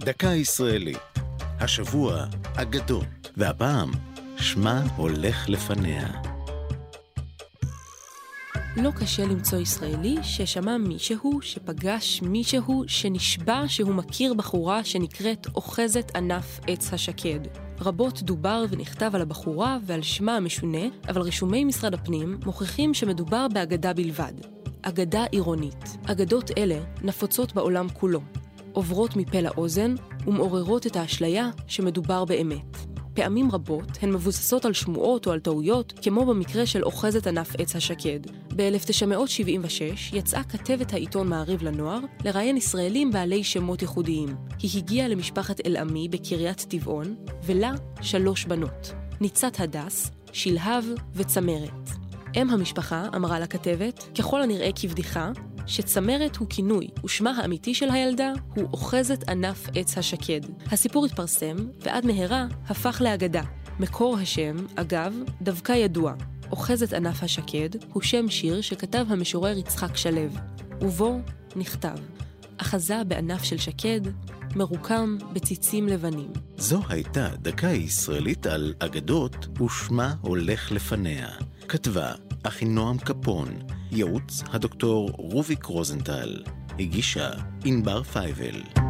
דקה ישראלית. השבוע, אגדות, והפעם, שמה הולך לפניה. לא קשה למצוא ישראלי ששמע מישהו, שפגש מישהו, שנשבע שהוא מכיר בחורה שנקראת אוחזת ענף עץ השקד. רבות דובר ונכתב על הבחורה ועל שמה המשונה, אבל רישומי משרד הפנים מוכיחים שמדובר באגדה בלבד. אגדה עירונית. אגדות אלה נפוצות בעולם כולו, עוברות מפה לאוזן ומעוררות את האשליה שמדובר באמת. פעמים רבות הן מבוססות על שמועות או על טעויות, כמו במקרה של אוחזת ענף עץ השקד. ב-1976 יצאה כתבת העיתון מעריב לנוער לראיין ישראלים בעלי שמות ייחודיים. היא הגיעה למשפחת אל-עמי בקריית טבעון, ולה שלוש בנות, ניצת הדס, שלהב וצמרת. אם המשפחה אמרה לכתבת, ככל הנראה כבדיחה, שצמרת הוא כינוי, ושמה האמיתי של הילדה הוא אוחזת ענף עץ השקד. הסיפור התפרסם, ועד מהרה הפך לאגדה. מקור השם, אגב, דווקא ידוע. אוחזת ענף השקד הוא שם שיר שכתב המשורר יצחק שלו, ובו נכתב: אחזה בענף של שקד, מרוקם בציצים לבנים. זו הייתה דקה ישראלית על אגדות, ושמה הולך לפניה. כתבה אחינועם קפון, ייעוץ הדוקטור רוביק רוזנטל, הגישה ענבר פייבל.